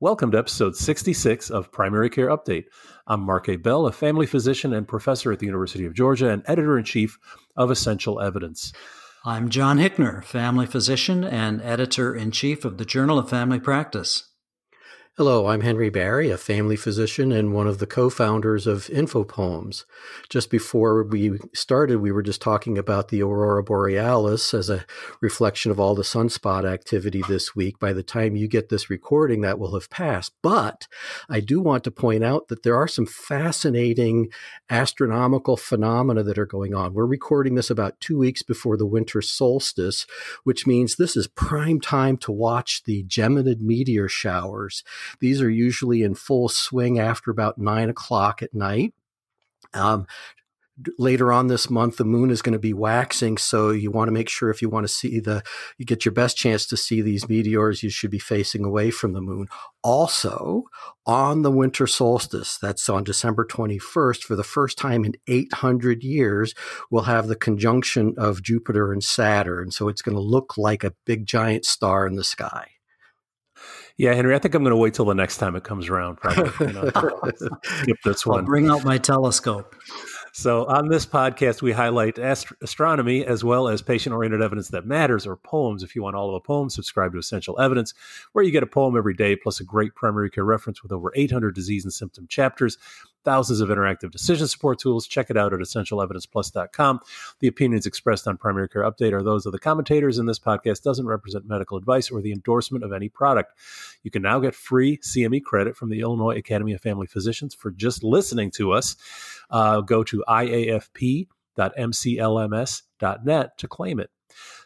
Welcome to episode 66 of Primary Care Update. I'm Mark Ebell, a family physician and professor at the University of Georgia and editor in chief of Essential Evidence. I'm John Hickner, family physician and editor in chief of the Journal of Family Practice. Hello, I'm Henry Barry, a family physician and one of the co founders of InfoPoems. Just before we started, we were just talking about the Aurora Borealis as a reflection of all the sunspot activity this week. By the time you get this recording, that will have passed. But I do want to point out that there are some fascinating astronomical phenomena that are going on. We're recording this about two weeks before the winter solstice, which means this is prime time to watch the Geminid meteor showers. These are usually in full swing after about nine o'clock at night. Um, later on this month the moon is going to be waxing so you want to make sure if you want to see the you get your best chance to see these meteors you should be facing away from the moon also on the winter solstice that's on december 21st for the first time in 800 years we'll have the conjunction of jupiter and saturn so it's going to look like a big giant star in the sky yeah, Henry, I think I'm going to wait till the next time it comes around. Probably, you know, skip this one. I'll bring out my telescope. So, on this podcast, we highlight ast- astronomy as well as patient oriented evidence that matters or poems. If you want all of the poems, subscribe to Essential Evidence, where you get a poem every day plus a great primary care reference with over 800 disease and symptom chapters thousands of interactive decision support tools. Check it out at essentialevidenceplus.com. The opinions expressed on Primary Care Update are those of the commentators, and this podcast doesn't represent medical advice or the endorsement of any product. You can now get free CME credit from the Illinois Academy of Family Physicians for just listening to us. Uh, go to iafp.mclms.net to claim it.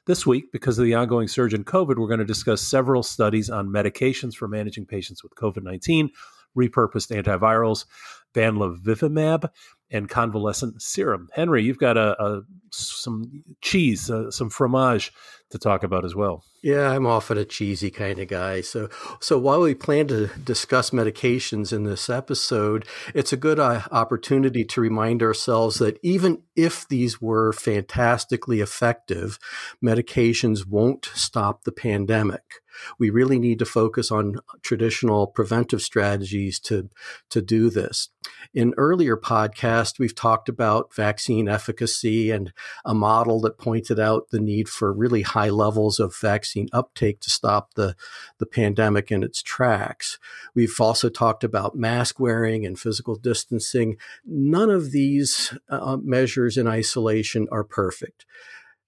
This week, because of the ongoing surge in COVID, we're going to discuss several studies on medications for managing patients with COVID 19, repurposed antivirals, Bamlanivimab, and convalescent serum. Henry, you've got a, a some cheese, uh, some fromage to talk about as well. Yeah, I'm often a cheesy kind of guy. So, so while we plan to discuss medications in this episode, it's a good uh, opportunity to remind ourselves that even if these were fantastically effective, medications won't stop the pandemic. We really need to focus on traditional preventive strategies to, to do this. In earlier podcasts, we've talked about vaccine efficacy and a model that pointed out the need for really high levels of vaccine uptake to stop the, the pandemic in its tracks. We've also talked about mask wearing and physical distancing. None of these uh, measures in isolation are perfect.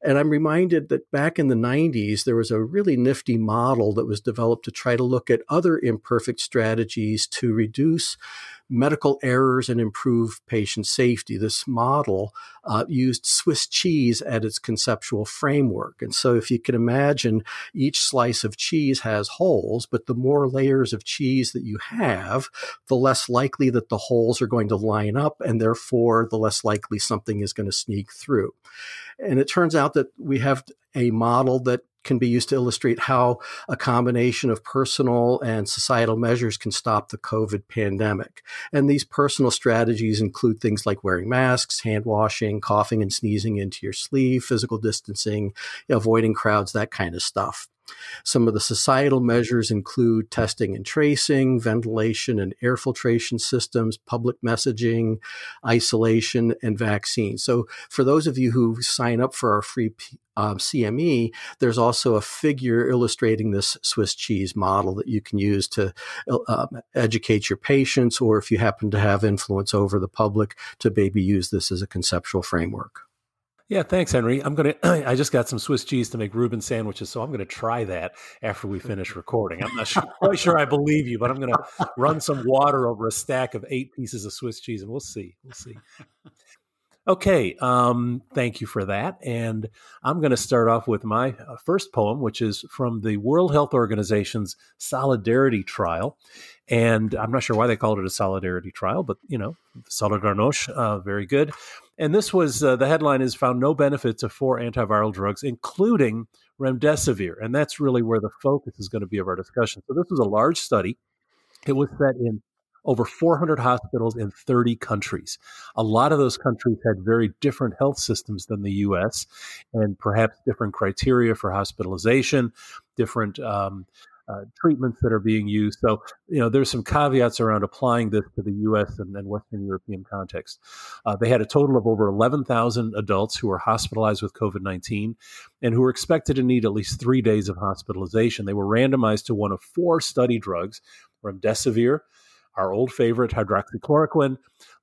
And I'm reminded that back in the 90s, there was a really nifty model that was developed to try to look at other imperfect strategies to reduce medical errors and improve patient safety. This model uh, used Swiss cheese at its conceptual framework. And so, if you can imagine, each slice of cheese has holes, but the more layers of cheese that you have, the less likely that the holes are going to line up, and therefore, the less likely something is going to sneak through. And it turns out that we have a model that can be used to illustrate how a combination of personal and societal measures can stop the COVID pandemic. And these personal strategies include things like wearing masks, hand washing, coughing and sneezing into your sleeve, physical distancing, avoiding crowds, that kind of stuff. Some of the societal measures include testing and tracing, ventilation and air filtration systems, public messaging, isolation, and vaccines. So, for those of you who sign up for our free um, CME, there's also a figure illustrating this Swiss cheese model that you can use to uh, educate your patients, or if you happen to have influence over the public, to maybe use this as a conceptual framework. Yeah, thanks, Henry. I'm gonna. I just got some Swiss cheese to make Reuben sandwiches, so I'm gonna try that after we finish recording. I'm not sure, quite sure I believe you, but I'm gonna run some water over a stack of eight pieces of Swiss cheese, and we'll see. We'll see. Okay, um, thank you for that. And I'm going to start off with my uh, first poem, which is from the World Health Organization's Solidarity Trial. And I'm not sure why they called it a solidarity trial, but you know, Solidarność, uh, very good. And this was uh, the headline is found no benefits of four antiviral drugs, including remdesivir. And that's really where the focus is going to be of our discussion. So this was a large study. It was set in over 400 hospitals in 30 countries. A lot of those countries had very different health systems than the US and perhaps different criteria for hospitalization, different um, uh, treatments that are being used. So, you know, there's some caveats around applying this to the U.S. and, and Western European context. Uh, they had a total of over 11,000 adults who were hospitalized with COVID 19 and who were expected to need at least three days of hospitalization. They were randomized to one of four study drugs remdesivir, our old favorite hydroxychloroquine,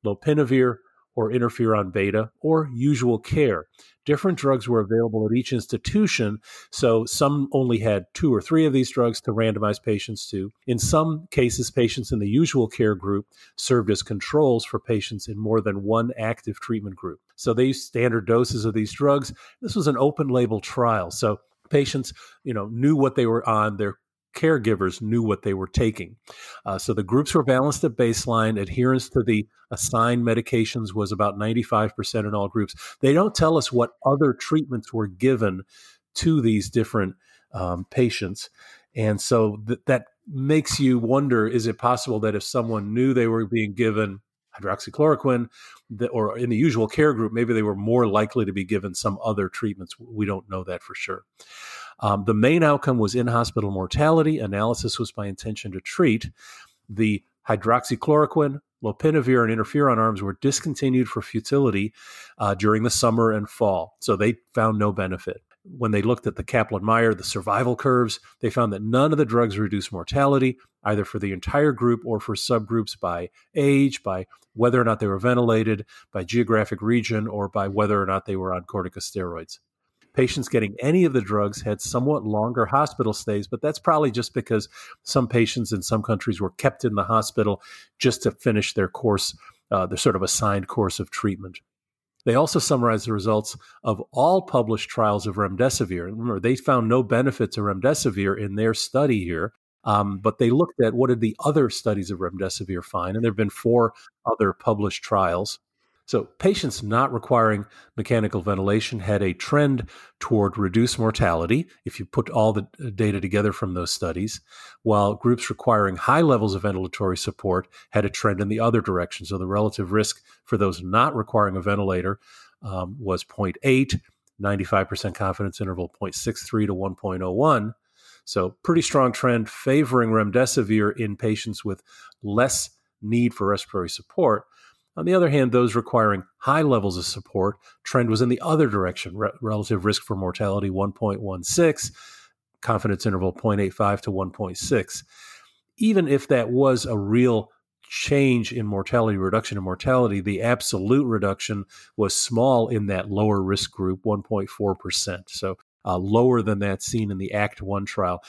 lopinavir, or interferon beta, or usual care. Different drugs were available at each institution, so some only had two or three of these drugs to randomize patients to. In some cases, patients in the usual care group served as controls for patients in more than one active treatment group. So they used standard doses of these drugs. This was an open label trial, so patients, you know, knew what they were on. Their caregivers knew what they were taking. Uh, so the groups were balanced at baseline. Adherence to the assigned medications was about 95% in all groups. They don't tell us what other treatments were given to these different um, patients. And so th- that makes you wonder is it possible that if someone knew they were being given hydroxychloroquine or in the usual care group, maybe they were more likely to be given some other treatments? We don't know that for sure. Um, the main outcome was in hospital mortality. Analysis was by intention to treat. The hydroxychloroquine, lopinavir, and interferon arms were discontinued for futility uh, during the summer and fall. So they found no benefit. When they looked at the Kaplan Meier, the survival curves, they found that none of the drugs reduced mortality, either for the entire group or for subgroups by age, by whether or not they were ventilated, by geographic region, or by whether or not they were on corticosteroids patients getting any of the drugs had somewhat longer hospital stays, but that's probably just because some patients in some countries were kept in the hospital just to finish their course, uh, their sort of assigned course of treatment. They also summarized the results of all published trials of remdesivir. Remember, they found no benefit to remdesivir in their study here, um, but they looked at what did the other studies of remdesivir find, and there have been four other published trials. So, patients not requiring mechanical ventilation had a trend toward reduced mortality if you put all the uh, data together from those studies, while groups requiring high levels of ventilatory support had a trend in the other direction. So, the relative risk for those not requiring a ventilator um, was 0.8, 95% confidence interval 0.63 to 1.01. So, pretty strong trend favoring remdesivir in patients with less need for respiratory support. On the other hand, those requiring high levels of support, trend was in the other direction. Re- relative risk for mortality 1.16, confidence interval 0.85 to 1.6. Even if that was a real change in mortality, reduction in mortality, the absolute reduction was small in that lower risk group, 1.4%. So uh, lower than that seen in the ACT 1 trial.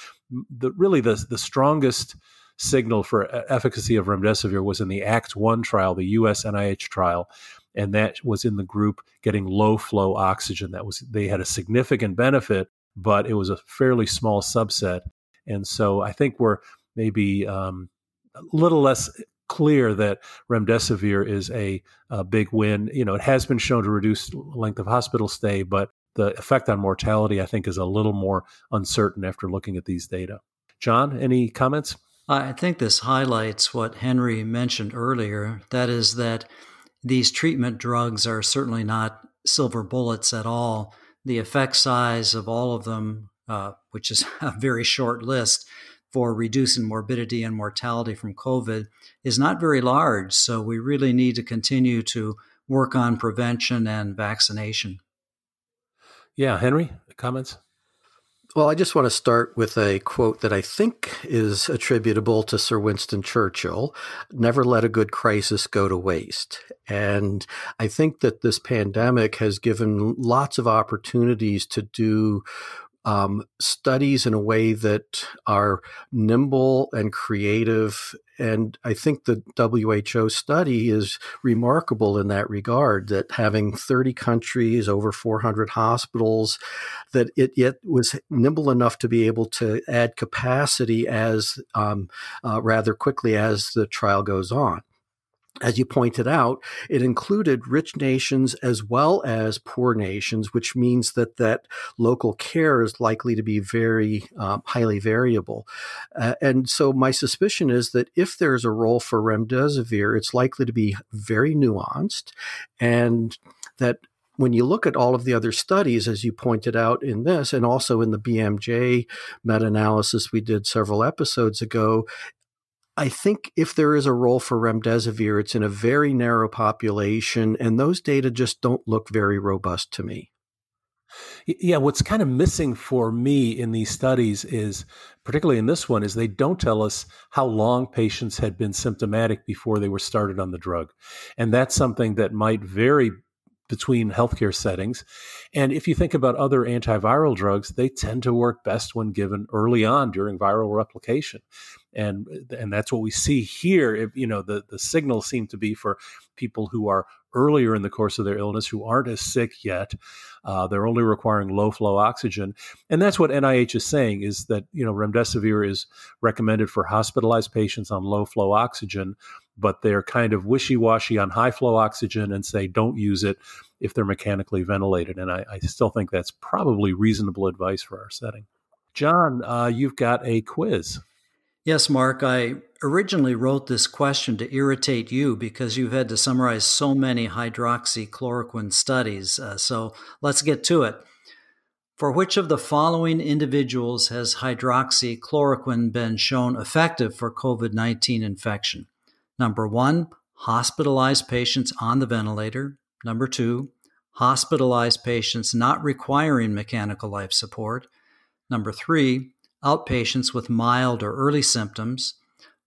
The, really, the, the strongest signal for efficacy of remdesivir was in the ACT 1 trial, the US NIH trial, and that was in the group getting low flow oxygen. That was they had a significant benefit, but it was a fairly small subset. And so I think we're maybe um, a little less clear that remdesivir is a, a big win. You know, it has been shown to reduce length of hospital stay, but the effect on mortality, I think, is a little more uncertain after looking at these data. John, any comments? I think this highlights what Henry mentioned earlier that is, that these treatment drugs are certainly not silver bullets at all. The effect size of all of them, uh, which is a very short list for reducing morbidity and mortality from COVID, is not very large. So we really need to continue to work on prevention and vaccination. Yeah, Henry, comments? Well, I just want to start with a quote that I think is attributable to Sir Winston Churchill Never let a good crisis go to waste. And I think that this pandemic has given lots of opportunities to do um, studies in a way that are nimble and creative. And I think the WHO study is remarkable in that regard that having 30 countries, over 400 hospitals, that it yet was nimble enough to be able to add capacity as um, uh, rather quickly as the trial goes on as you pointed out, it included rich nations as well as poor nations, which means that that local care is likely to be very um, highly variable. Uh, and so my suspicion is that if there's a role for remdesivir, it's likely to be very nuanced and that when you look at all of the other studies, as you pointed out in this, and also in the BMJ meta analysis we did several episodes ago, I think if there is a role for remdesivir, it's in a very narrow population, and those data just don't look very robust to me. Yeah, what's kind of missing for me in these studies is, particularly in this one, is they don't tell us how long patients had been symptomatic before they were started on the drug. And that's something that might vary between healthcare settings. And if you think about other antiviral drugs, they tend to work best when given early on during viral replication. And and that's what we see here. If you know the the signals seem to be for people who are earlier in the course of their illness who aren't as sick yet. Uh, they're only requiring low flow oxygen, and that's what NIH is saying is that you know remdesivir is recommended for hospitalized patients on low flow oxygen, but they're kind of wishy washy on high flow oxygen and say don't use it if they're mechanically ventilated. And I, I still think that's probably reasonable advice for our setting. John, uh, you've got a quiz. Yes, Mark. I originally wrote this question to irritate you because you've had to summarize so many hydroxychloroquine studies. Uh, so let's get to it. For which of the following individuals has hydroxychloroquine been shown effective for COVID 19 infection? Number one, hospitalized patients on the ventilator. Number two, hospitalized patients not requiring mechanical life support. Number three, outpatients with mild or early symptoms.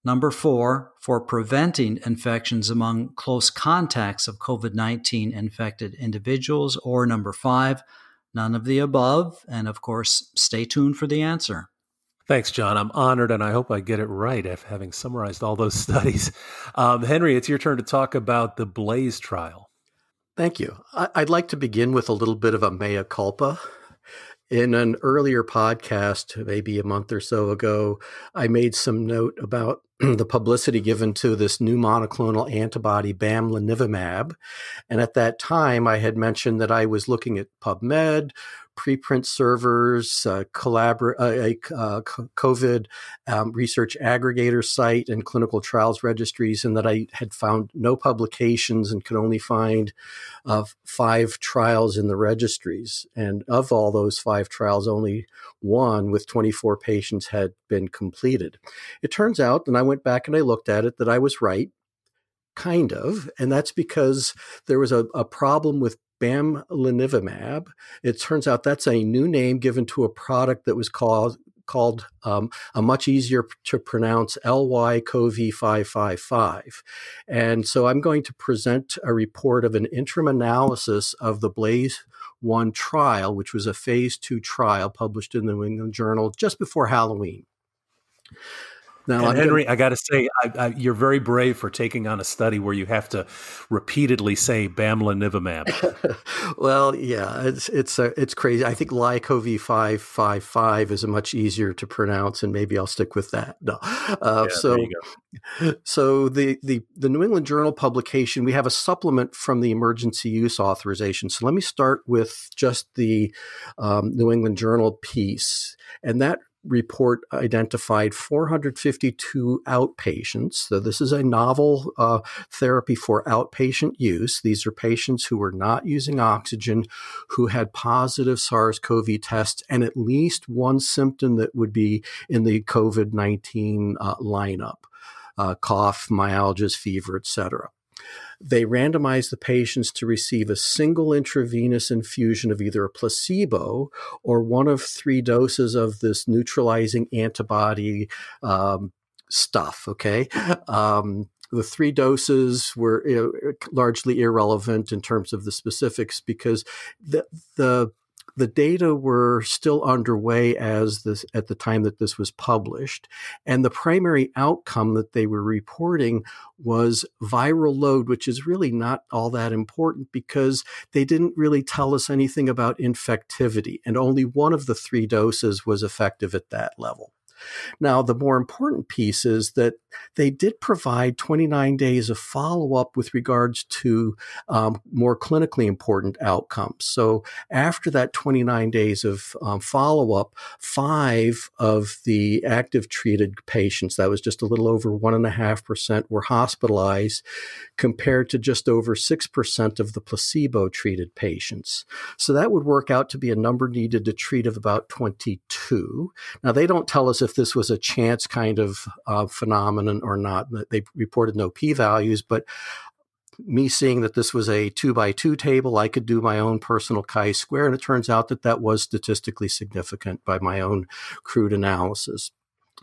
Number four, for preventing infections among close contacts of COVID 19 infected individuals. Or number five, none of the above. And of course, stay tuned for the answer. Thanks, John. I'm honored, and I hope I get it right after having summarized all those studies. Um, Henry, it's your turn to talk about the Blaze trial. Thank you. I'd like to begin with a little bit of a mea culpa. In an earlier podcast, maybe a month or so ago, I made some note about the publicity given to this new monoclonal antibody, bamlanivimab. And at that time, I had mentioned that I was looking at PubMed, preprint servers, uh, collabor- uh, a uh, COVID um, research aggregator site, and clinical trials registries, and that I had found no publications and could only find uh, five trials in the registries. And of all those five trials, only one with 24 patients had been completed. It turns out, and I went back and I looked at it, that I was right kind of, and that's because there was a, a problem with bamlanivimab. It turns out that's a new name given to a product that was called called um, a much easier to pronounce LY-CoV555. And so I'm going to present a report of an interim analysis of the Blaze 1 trial, which was a phase 2 trial published in the New England Journal just before Halloween. Now, Henry, gonna... I got to say, I, I, you're very brave for taking on a study where you have to repeatedly say bamlanivimab. well, yeah, it's it's uh, it's crazy. I think lycov five five five is a much easier to pronounce, and maybe I'll stick with that. No, uh, yeah, so so the the the New England Journal publication, we have a supplement from the emergency use authorization. So let me start with just the um, New England Journal piece, and that report identified 452 outpatients. So, this is a novel uh, therapy for outpatient use. These are patients who were not using oxygen, who had positive SARS CoV tests, and at least one symptom that would be in the COVID 19 uh, lineup uh, cough, myalgias, fever, etc. They randomized the patients to receive a single intravenous infusion of either a placebo or one of three doses of this neutralizing antibody um, stuff. Okay. Um, the three doses were you know, largely irrelevant in terms of the specifics because the the the data were still underway as this at the time that this was published and the primary outcome that they were reporting was viral load which is really not all that important because they didn't really tell us anything about infectivity and only one of the three doses was effective at that level Now, the more important piece is that they did provide 29 days of follow up with regards to um, more clinically important outcomes. So, after that 29 days of um, follow up, five of the active treated patients, that was just a little over 1.5%, were hospitalized compared to just over 6% of the placebo treated patients. So, that would work out to be a number needed to treat of about 22. Now, they don't tell us if this was a chance kind of uh, phenomenon or not. They reported no p values, but me seeing that this was a two by two table, I could do my own personal chi square, and it turns out that that was statistically significant by my own crude analysis.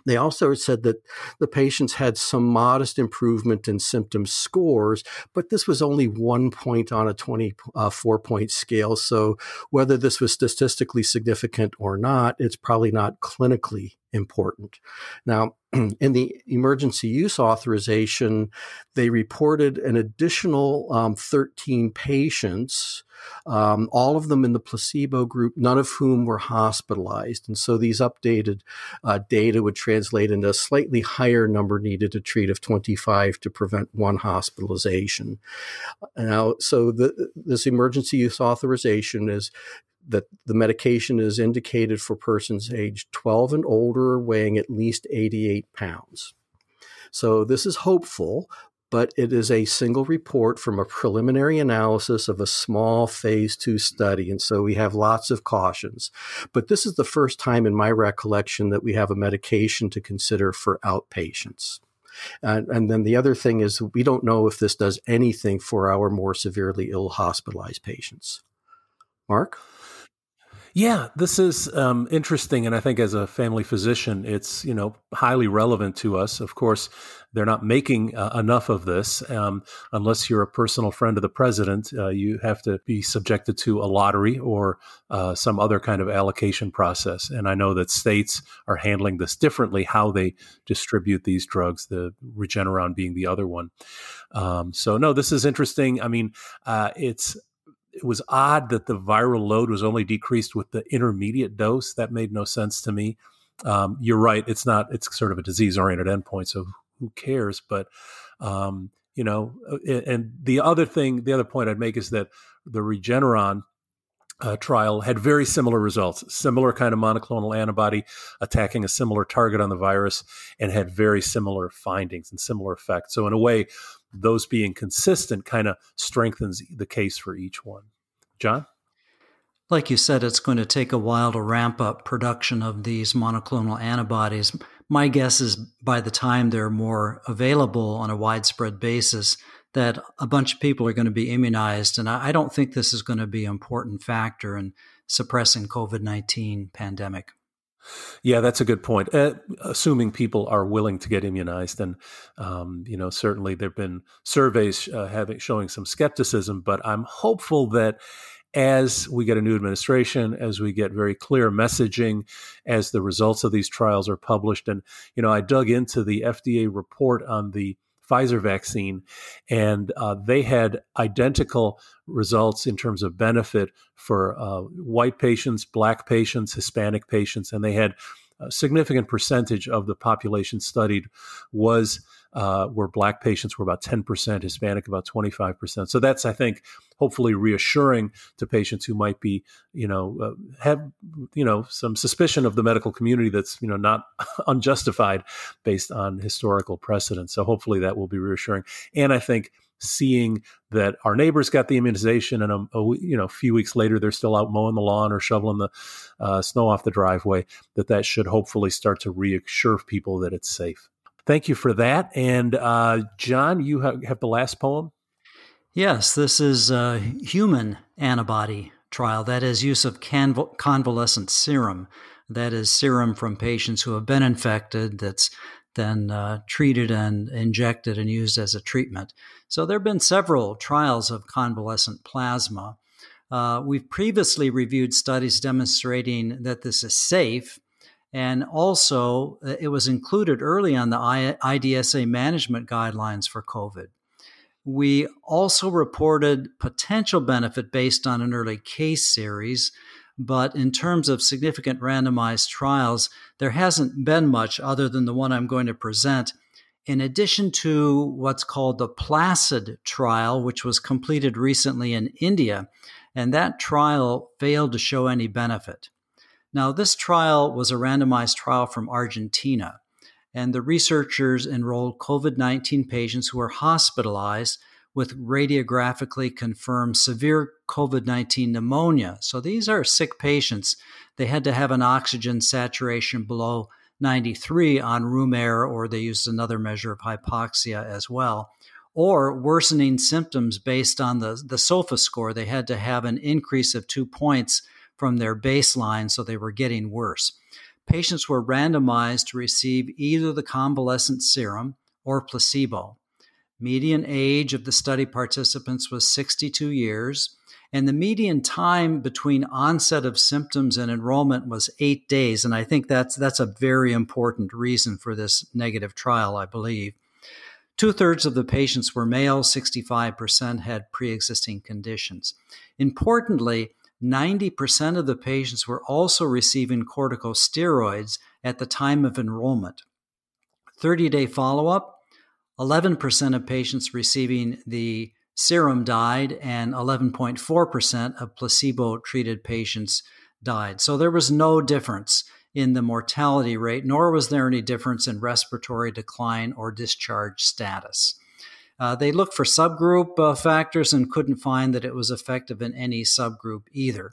They also said that the patients had some modest improvement in symptom scores, but this was only one point on a 24 point scale. So whether this was statistically significant or not, it's probably not clinically important. Now, in the emergency use authorization, they reported an additional um, 13 patients, um, all of them in the placebo group, none of whom were hospitalized. And so these updated uh, data would translate into a slightly higher number needed to treat of 25 to prevent one hospitalization. Now, so the, this emergency use authorization is that the medication is indicated for persons aged 12 and older weighing at least 88 pounds. So this is hopeful, but it is a single report from a preliminary analysis of a small phase two study. And so we have lots of cautions. But this is the first time in my recollection that we have a medication to consider for outpatients. And, and, then the other thing is, we don't know if this does anything for our more severely ill hospitalized patients. Mark? Yeah, this is um, interesting, and I think as a family physician, it's you know highly relevant to us. Of course, they're not making uh, enough of this um, unless you're a personal friend of the president. Uh, you have to be subjected to a lottery or uh, some other kind of allocation process. And I know that states are handling this differently, how they distribute these drugs. The Regeneron being the other one. Um, so no, this is interesting. I mean, uh, it's it was odd that the viral load was only decreased with the intermediate dose. That made no sense to me. Um, you're right; it's not. It's sort of a disease-oriented endpoint, so who cares? But um, you know, and the other thing, the other point I'd make is that the Regeneron uh, trial had very similar results, similar kind of monoclonal antibody attacking a similar target on the virus, and had very similar findings and similar effects. So in a way, those being consistent kind of strengthens the case for each one. John? Like you said, it's going to take a while to ramp up production of these monoclonal antibodies. My guess is by the time they're more available on a widespread basis, that a bunch of people are going to be immunized. And I don't think this is going to be an important factor in suppressing COVID 19 pandemic. Yeah, that's a good point. Uh, assuming people are willing to get immunized, and um, you know, certainly there've been surveys uh, having showing some skepticism, but I'm hopeful that as we get a new administration, as we get very clear messaging, as the results of these trials are published, and you know, I dug into the FDA report on the Pfizer vaccine, and uh, they had identical results in terms of benefit for uh, white patients, black patients, Hispanic patients, and they had a significant percentage of the population studied was uh, where black patients were about 10%, Hispanic about 25%. So that's, I think, hopefully reassuring to patients who might be, you know, uh, have, you know, some suspicion of the medical community that's, you know, not unjustified based on historical precedent. So hopefully that will be reassuring. And I think seeing that our neighbors got the immunization and a, a, you know few weeks later they're still out mowing the lawn or shoveling the uh, snow off the driveway that that should hopefully start to reassure people that it's safe. Thank you for that and uh, john you have, have, the last poem? Yes this is a human antibody trial. That is use of conv- convalescent serum. That is serum from patients who have been infected that's then uh, treated and injected and used as a treatment. So there have been several trials of convalescent plasma. Uh, we've previously reviewed studies demonstrating that this is safe. And also, uh, it was included early on the IDSA management guidelines for COVID. We also reported potential benefit based on an early case series But in terms of significant randomized trials, there hasn't been much other than the one I'm going to present. In addition to what's called the PLACID trial, which was completed recently in India, and that trial failed to show any benefit. Now, this trial was a randomized trial from Argentina, and the researchers enrolled COVID 19 patients who were hospitalized with radiographically confirmed severe COVID 19 pneumonia. So these are sick patients. They had to have an oxygen saturation below 93 on room air, or they used another measure of hypoxia as well, or worsening symptoms based on the, the SOFA score. They had to have an increase of two points from their baseline, so they were getting worse. Patients were randomized to receive either the convalescent serum or placebo. Median age of the study participants was 62 years, and the median time between onset of symptoms and enrollment was eight days. And I think that's that's a very important reason for this negative trial, I believe. Two thirds of the patients were male, 65% had pre existing conditions. Importantly, 90% of the patients were also receiving corticosteroids at the time of enrollment. 30 day follow up 11% of patients receiving the serum died, and 11.4% of placebo treated patients died. So there was no difference in the mortality rate, nor was there any difference in respiratory decline or discharge status. Uh, they looked for subgroup uh, factors and couldn't find that it was effective in any subgroup either.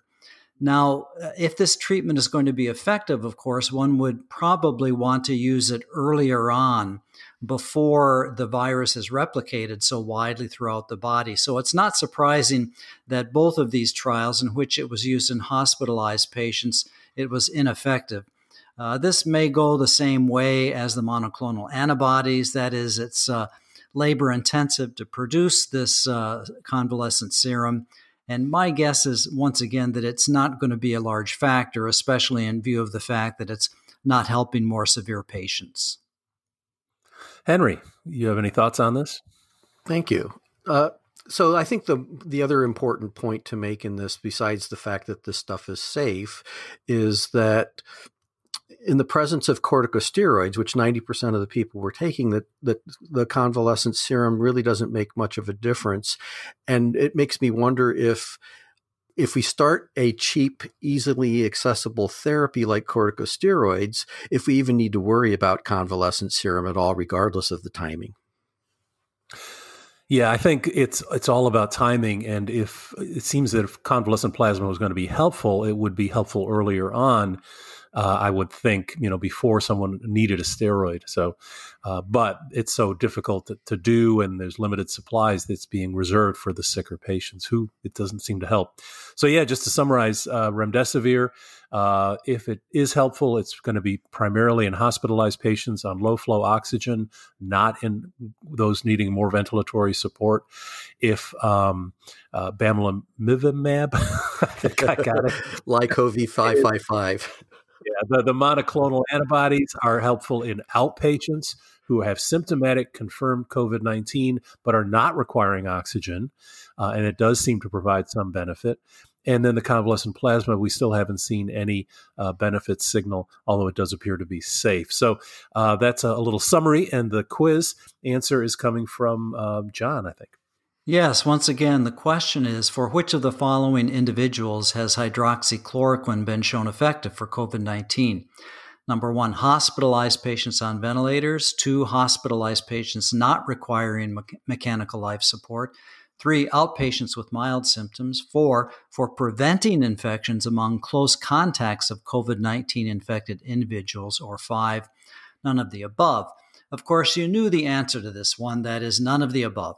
Now, uh, if this treatment is going to be effective, of course, one would probably want to use it earlier on before the virus is replicated so widely throughout the body. So it's not surprising that both of these trials, in which it was used in hospitalized patients, it was ineffective. Uh, this may go the same way as the monoclonal antibodies. That is, it's uh, labor intensive to produce this uh, convalescent serum. And my guess is, once again, that it's not going to be a large factor, especially in view of the fact that it's not helping more severe patients. Henry, you have any thoughts on this? Thank you. Uh, so I think the the other important point to make in this, besides the fact that this stuff is safe, is that in the presence of corticosteroids, which 90% of the people were taking, that, that the convalescent serum really doesn't make much of a difference. And it makes me wonder if if we start a cheap, easily accessible therapy like corticosteroids, if we even need to worry about convalescent serum at all, regardless of the timing. Yeah, I think it's it's all about timing, and if it seems that if convalescent plasma was going to be helpful, it would be helpful earlier on uh, I would think, you know, before someone needed a steroid. So, uh, but it's so difficult to, to, do, and there's limited supplies that's being reserved for the sicker patients who it doesn't seem to help. So, yeah, just to summarize, uh, remdesivir, uh, if it is helpful, it's going to be primarily in hospitalized patients on low flow oxygen, not in those needing more ventilatory support. If um, uh, bamlanivimab, I think I got it. Lycovy 555. Yeah, the, the monoclonal antibodies are helpful in outpatients who have symptomatic confirmed COVID 19 but are not requiring oxygen. Uh, and it does seem to provide some benefit. And then the convalescent plasma, we still haven't seen any uh, benefit signal, although it does appear to be safe. So uh, that's a, a, little summary. And the quiz answer is coming from uh, John, I think. Yes, once again, the question is for which of the following individuals has hydroxychloroquine been shown effective for COVID 19? Number one, hospitalized patients on ventilators. Two, hospitalized patients not requiring me- mechanical life support. Three, outpatients with mild symptoms. Four, for preventing infections among close contacts of COVID 19 infected individuals. Or five, none of the above. Of course, you knew the answer to this one that is none of the above.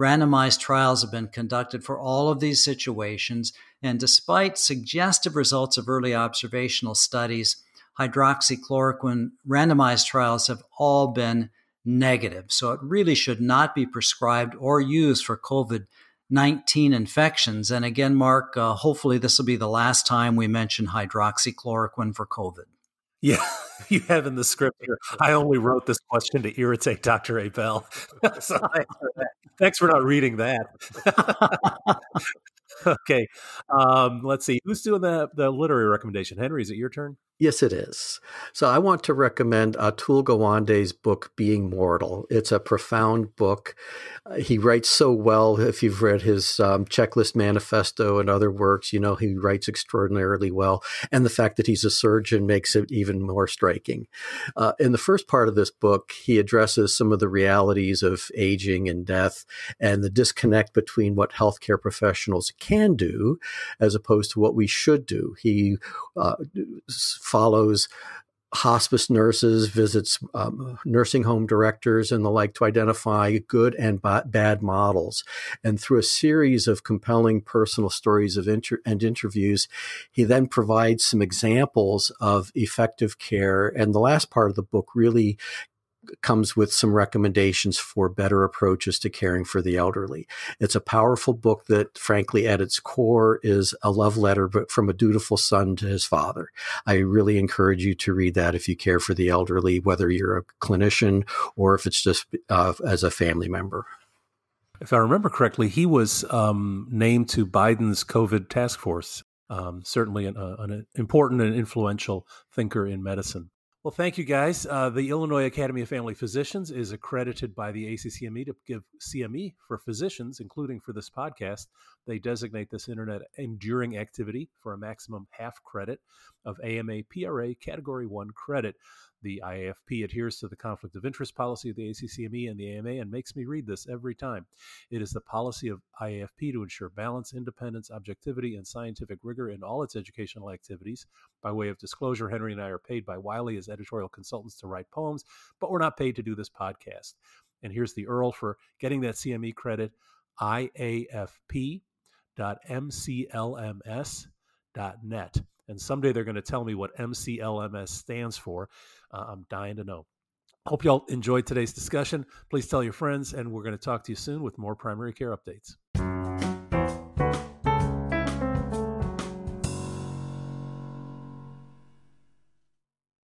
Randomized trials have been conducted for all of these situations, and despite suggestive results of early observational studies, hydroxychloroquine randomized trials have all been negative. So it really should not be prescribed or used for COVID 19 infections. And again, Mark, uh, hopefully this will be the last time we mention hydroxychloroquine for COVID. Yeah, you have in the script here. I only wrote this question to irritate Dr. Ebell. so thanks for, not reading that. okay. Um, let's see. Who's doing the, the literary recommendation? Henry, is it your turn? Yes, it is. So I want to recommend Atul Gawande's book, Being Mortal. It's a profound book. Uh, he writes so well. If you've read his um, Checklist Manifesto and other works, you know he writes extraordinarily well. And the fact that he's a surgeon makes it even more striking. Uh, in the first part of this book, he addresses some of the realities of aging and death and the disconnect between what healthcare professionals can do as opposed to what we should do. He uh, follows hospice nurses, visits um, nursing home directors and the like to identify good and b- bad models. And through a series of compelling personal stories of inter- and interviews, he then provides some examples of effective care. And the last part of the book really comes with some recommendations for better approaches to caring for the elderly. It's a powerful book that, frankly, at its core is a love letter but from a dutiful son to his father. I really encourage you to read that if you care for the elderly, whether you're a clinician or if it's just uh, as a family member. If I remember correctly, he was um, named to Biden's COVID task force. Um, certainly an, uh, an important and influential thinker in medicine. Well, thank you guys. Uh, the Illinois Academy of Family Physicians is accredited by the ACCME to give CME for physicians, including for this podcast. They designate this internet enduring activity for a maximum half credit of AMA PRA Category 1 credit. The IAFP adheres to the conflict of interest policy of the ACCME and the AMA and makes me read this every time. It is the policy of IAFP to ensure balance, independence, objectivity, and scientific rigor in all its educational activities. By way of disclosure, Henry and I are paid by Wiley as editorial consultants to write poems, but we're not paid to do this podcast. And here's the URL for getting that CME credit iafp.mclms.net. And someday they're going to tell me what MCLMS stands for. Uh, I'm dying to know. Hope y'all enjoyed today's discussion. Please tell your friends, and we're going to talk to you soon with more primary care updates.